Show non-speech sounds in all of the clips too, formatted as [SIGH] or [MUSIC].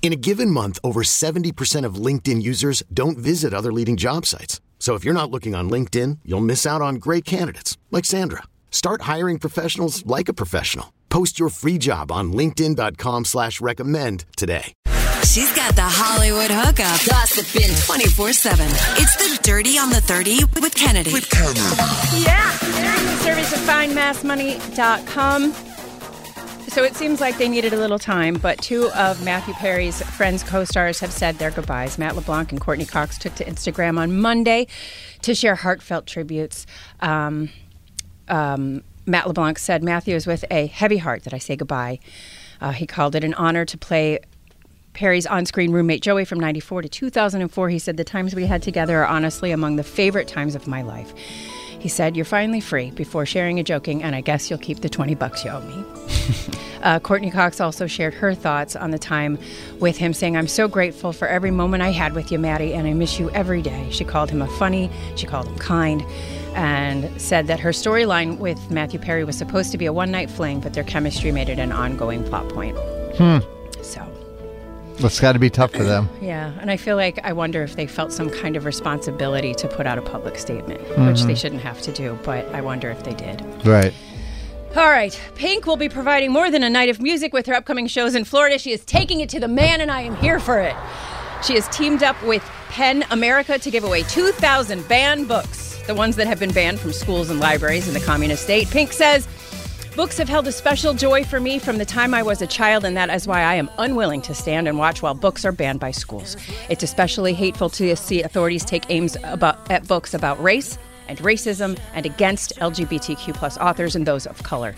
In a given month, over 70% of LinkedIn users don't visit other leading job sites. So if you're not looking on LinkedIn, you'll miss out on great candidates like Sandra. Start hiring professionals like a professional. Post your free job on LinkedIn.com slash recommend today. She's got the Hollywood hookup. Gossiping 24 7. It's the Dirty on the 30 with Kennedy. With Kennedy. Yeah. Streaming service of findmassmoney.com. So it seems like they needed a little time, but two of Matthew Perry's Friends co stars have said their goodbyes. Matt LeBlanc and Courteney Cox took to Instagram on Monday to share heartfelt tributes. Um, um, Matt LeBlanc said, Matthew is with a heavy heart that I say goodbye. Uh, he called it an honor to play Perry's on screen roommate Joey from 94 to 2004. He said, The times we had together are honestly among the favorite times of my life. He said, You're finally free before sharing a joking, and I guess you'll keep the 20 bucks you owe me. [LAUGHS] uh, Courteney Cox also shared her thoughts on the time with him, saying, I'm so grateful for every moment I had with you, Maddie, and I miss you every day. She called him a funny, she called him kind, and said that her storyline with Matthew Perry was supposed to be a one night fling, but their chemistry made it an ongoing plot point. Hmm. So. That's got to be tough for them. [CLEARS THROAT] Yeah, and I feel like I wonder if they felt some kind of responsibility to put out a public statement, which they shouldn't have to do, but I wonder if they did. Right. All right, Pink will be providing more than a night of music with her upcoming shows in Florida. She is taking it to the man, and I am here for it. She has teamed up with PEN America to give away 2,000 banned books, the ones that have been banned from schools and libraries in the communist state. Pink says, Books have held a special joy for me from the time I was a child, and that is why I am unwilling to stand and watch while books are banned by schools. It's especially hateful to see authorities take aims about, at books about race and racism and against LGBTQ plus authors and those of color.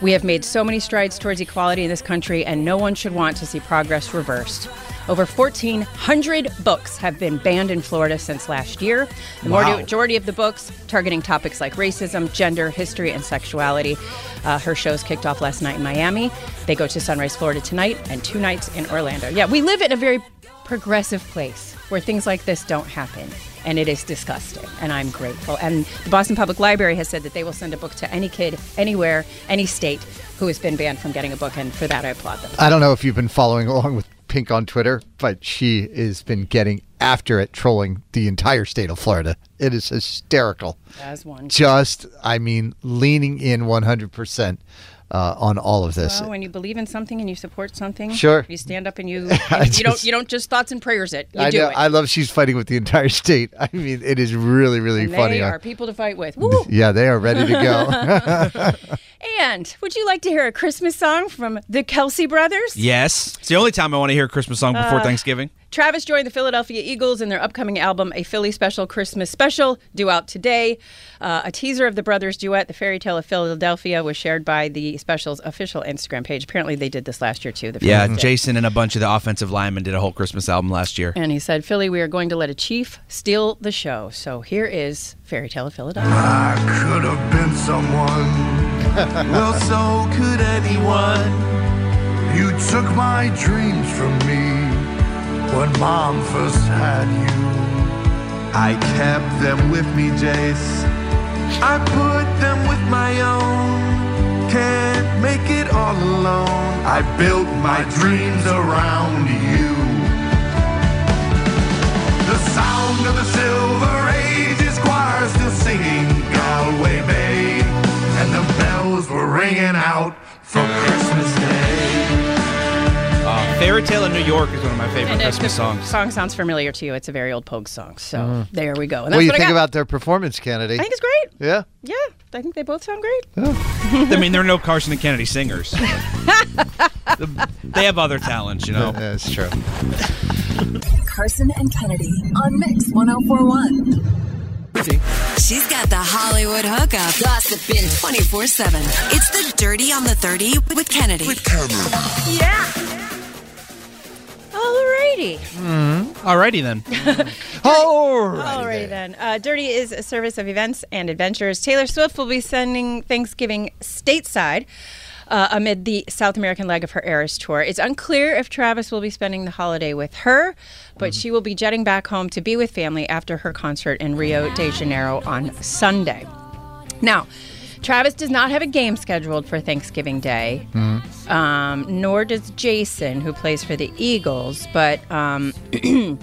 We have made so many strides towards equality in this country, and no one should want to see progress reversed. Over 1,400 books have been banned in Florida since last year. The Wow. majority of the books targeting topics like racism, gender, history, and sexuality. Uh, her shows kicked off last night in Miami. They go to Sunrise, Florida tonight, and two nights in Orlando. Yeah, we live in a very progressive place where things like this don't happen. And it is disgusting, and I'm grateful. And the Boston Public Library has said that they will send a book to any kid, anywhere, any state who has been banned from getting a book, and for that I applaud them. I don't know if you've been following along with Pink on Twitter, but she has been getting after it, trolling the entire state of Florida. It is hysterical. As one. Just, I mean, leaning in 100% uh, on all of this. Well, when you believe in something and you support something, Sure. you stand up and you [LAUGHS] I and you don't just- you don't just thoughts and prayers it. You I do know. it. I love she's fighting with the entire [LAUGHS] state. I mean, it is really, really and funny. they Uh, are people to fight with. [LAUGHS] Woo! yeah, they are ready to go. And would you like to hear a Christmas song from the Kelce brothers? Yes. It's the only time I want to hear a Christmas song before Thanksgiving. Travis joined the Philadelphia Eagles in their upcoming album, A Philly Special Christmas Special, due out today. Uh, a teaser of the brothers' duet, The Fairy Tale of Philadelphia, was shared by the special's official Instagram page. Apparently, they did this last year too. The Yeah, Phillies did. Jason and a bunch of the offensive linemen did a whole Christmas album last year. And he said, Philly, we are going to let a chief steal the show. So here is Fairy Tale of Philadelphia. I could have been someone. [LAUGHS] well, so could anyone. You took my dreams from me when mom first had you. I kept them with me, Jace. I put them with my own. Can't make it all alone. I built my dreams around you. The sound of the Silver Ages choir still singing Galway Bay, and the bells were ringing out for Christmas Day. Fairy Tale in New York is one of my favorite And if Christmas the songs. song sounds familiar to you, it's a very old Pogue song. So Mm. there we go. And What do you what think about their performance, Kennedy? I think it's great. yeah. Yeah, I think they both sound great. I mean, there are no Carson and Kennedy singers. they have other talents, you know. That's true. Carson and Kennedy on Mix 1041. She's got the Hollywood hookup, gossiping 24 7. It's the Dirty on the 30 with Kennedy. With Carmo. Yeah. Alrighty. Alrighty then. [LAUGHS] Oh, Alrighty then. Uh, Dirty is a service of events and adventures. Taylor Swift will be sending Thanksgiving stateside. Uh, amid the South American leg of her Eras tour. It's unclear if Travis will be spending the holiday with her, but she will be jetting back home to be with family after her concert in Rio de Janeiro on Sunday. Now, Travis does not have a game scheduled for Thanksgiving Day, um, nor does Jason, who plays for the Eagles. But um, [CLEARS THROAT]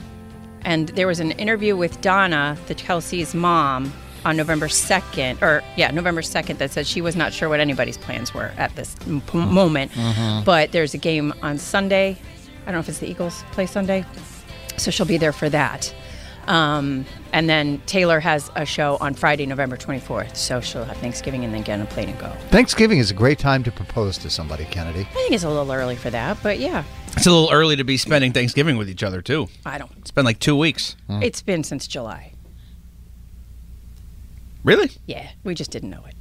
and there was an interview with Donna, the Kelce's mom, on November second, or yeah, November second, that said she was not sure what anybody's plans were at this m- moment. But there's a game on Sunday. I don't know if it's the Eagles play Sunday, so she'll be there for that. Um, and then Taylor has a show on Friday, November 24th. So she'll have Thanksgiving and then get on a plane and go. Thanksgiving is a great time to propose to somebody, Kennedy. I think it's a little early for that, but yeah, It's a little early to be spending Thanksgiving with each other, too. I don't. It's been like two weeks. Hmm. It's been since July. Really? Yeah, we just didn't know it.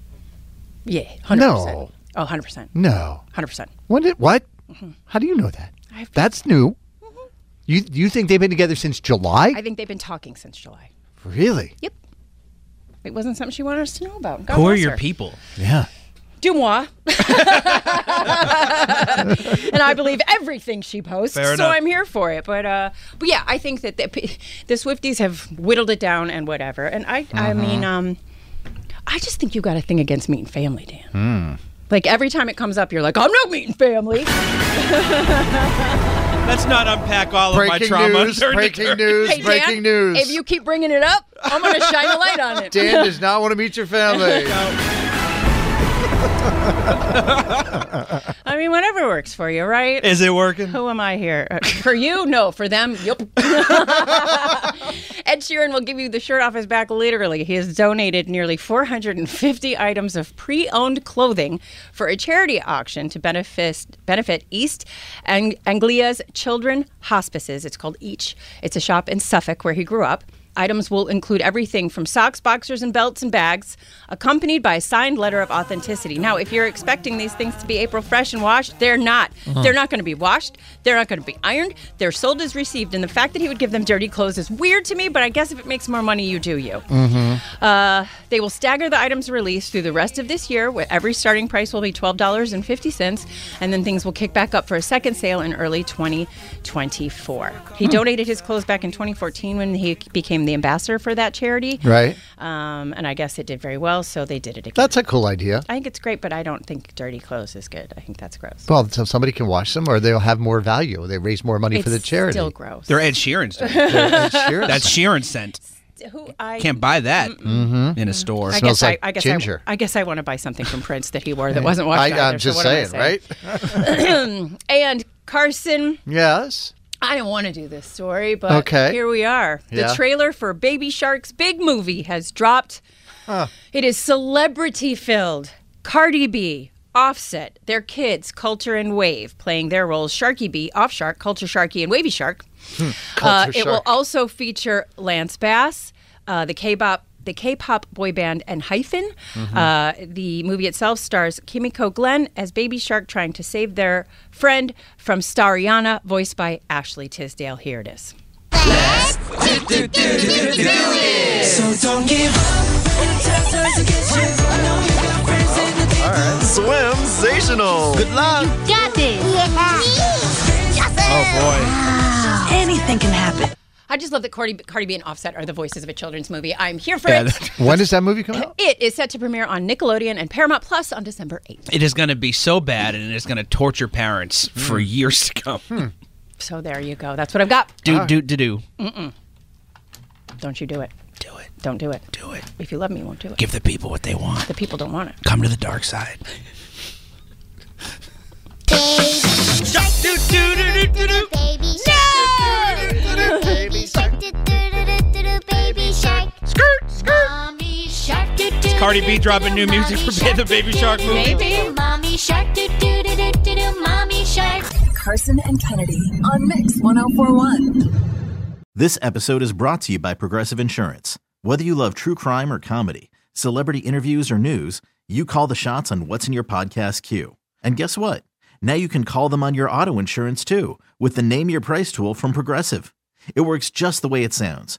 Yeah, 100%. No. Oh, 100%. No. 100%. When did what? Mm-hmm. How do you know that? I've- That's new. Mm-hmm. You you think they've been together since July? I think they've been talking since July. Really? Yep. It wasn't something she wanted us to know about. God Who are bless your her. people? Yeah. Du moi. [LAUGHS] and I believe everything she posts, Fair so enough. I'm here for it. But uh, but yeah, I think that the, the Swifties have whittled it down and whatever. And I I Uh-huh. mean, um, I just think you got a thing against meeting family, Dan. Like every time it comes up, you're like, I'm not meeting family. [LAUGHS] Let's not unpack all of my traumas. Breaking trauma. news! [LAUGHS] Breaking tour. news! Hey, breaking Dan, news! If you keep bringing it up, I'm going to shine a light on it. Dan does not want to meet your family. [LAUGHS] I mean, whatever works for you, right? Is it working? Who am I here? Uh, For you? No. For them? Yep. [LAUGHS] Ed Sheeran will give you the shirt off his back literally. He has donated nearly 450 items of pre owned clothing for a charity auction to benefit, benefit East Ang- Anglia's Children Hospices. It's called Each. It's a shop in Suffolk where he grew up. Items will include everything from socks, boxers, and belts and bags, accompanied by a signed letter of authenticity. Now, if you're expecting these things to be April fresh and washed, they're not. Uh-huh. They're not going to be washed. They're not going to be ironed. They're sold as received. And the fact that he would give them dirty clothes is weird to me, but I guess if it makes more money, you do you. Mm-hmm. Uh, they will stagger the items released through the rest of this year. where Every starting price will be $12.50, and then things will kick back up for a second sale in early 2024. He hmm. donated his clothes back in 2014 when he became the ambassador for that charity. right? Um, and I guess it did very well, so they did it again. That's a cool idea. I think it's great, but I don't think dirty clothes is good. I think that's gross. Well, so somebody can wash them, or they'll have more value. They raise more money it's for the charity. still gross. They're Ed Sheeran's. doing it. Ed Sheeran. [LAUGHS] That's Sheeran scent. Who I Can't buy that in a store. I Smells guess like I, I guess ginger. I, I guess I want to buy something from Prince that he wore that [LAUGHS] wasn't washed. I, I'm so just what am I saying, right? [LAUGHS] And Carson, Yes. I didn't want to do this story, but Okay. here we are. The Yeah. trailer for Baby Shark's big movie has dropped. It is celebrity filled. Cardi B, Offset, their kids, Culture and Wave, playing their roles Sharky B, Off Shark, Culture Sharky, and Wavy Shark. Uh, Culture it will also feature Lance Bass, uh, the K-pop the K-pop boy band and Hyphen. Mm-hmm. Uh, the movie itself stars Kimiko Glenn as Baby Shark trying to save their friend from Stariana, voiced by Ashley Tisdale. Here it is. Swimsational. Good luck. You got this. Oh boy. Anything can happen. I just love that Cardi, Cardi B and Offset are the voices of a children's movie. I'm here for. Yeah, it. When does that movie come out? It is set to premiere on Nickelodeon and Paramount Plus on December 8th. it is going to be so bad, and it is going to torture parents for hmm. years to come. Hmm. So there you go. That's what I've got. Do ah. do do do. Don't you do it. Do it. Don't do it. Do it. If you love me, you won't do it. Give the people what they want. The people don't want it. Come to the dark side. Cardi B dropping new music for the Baby Shark movie? Maybe. Mommy shark, do do do do do do, mommy shark. Carson and Kennedy on Mix 1041. This episode is brought to you by Progressive Insurance. Whether you love true crime or comedy, celebrity interviews or news, you call the shots on what's in your podcast queue. And guess what? Now you can call them on your auto insurance too with the Name Your Price tool from Progressive. It works just the way it sounds.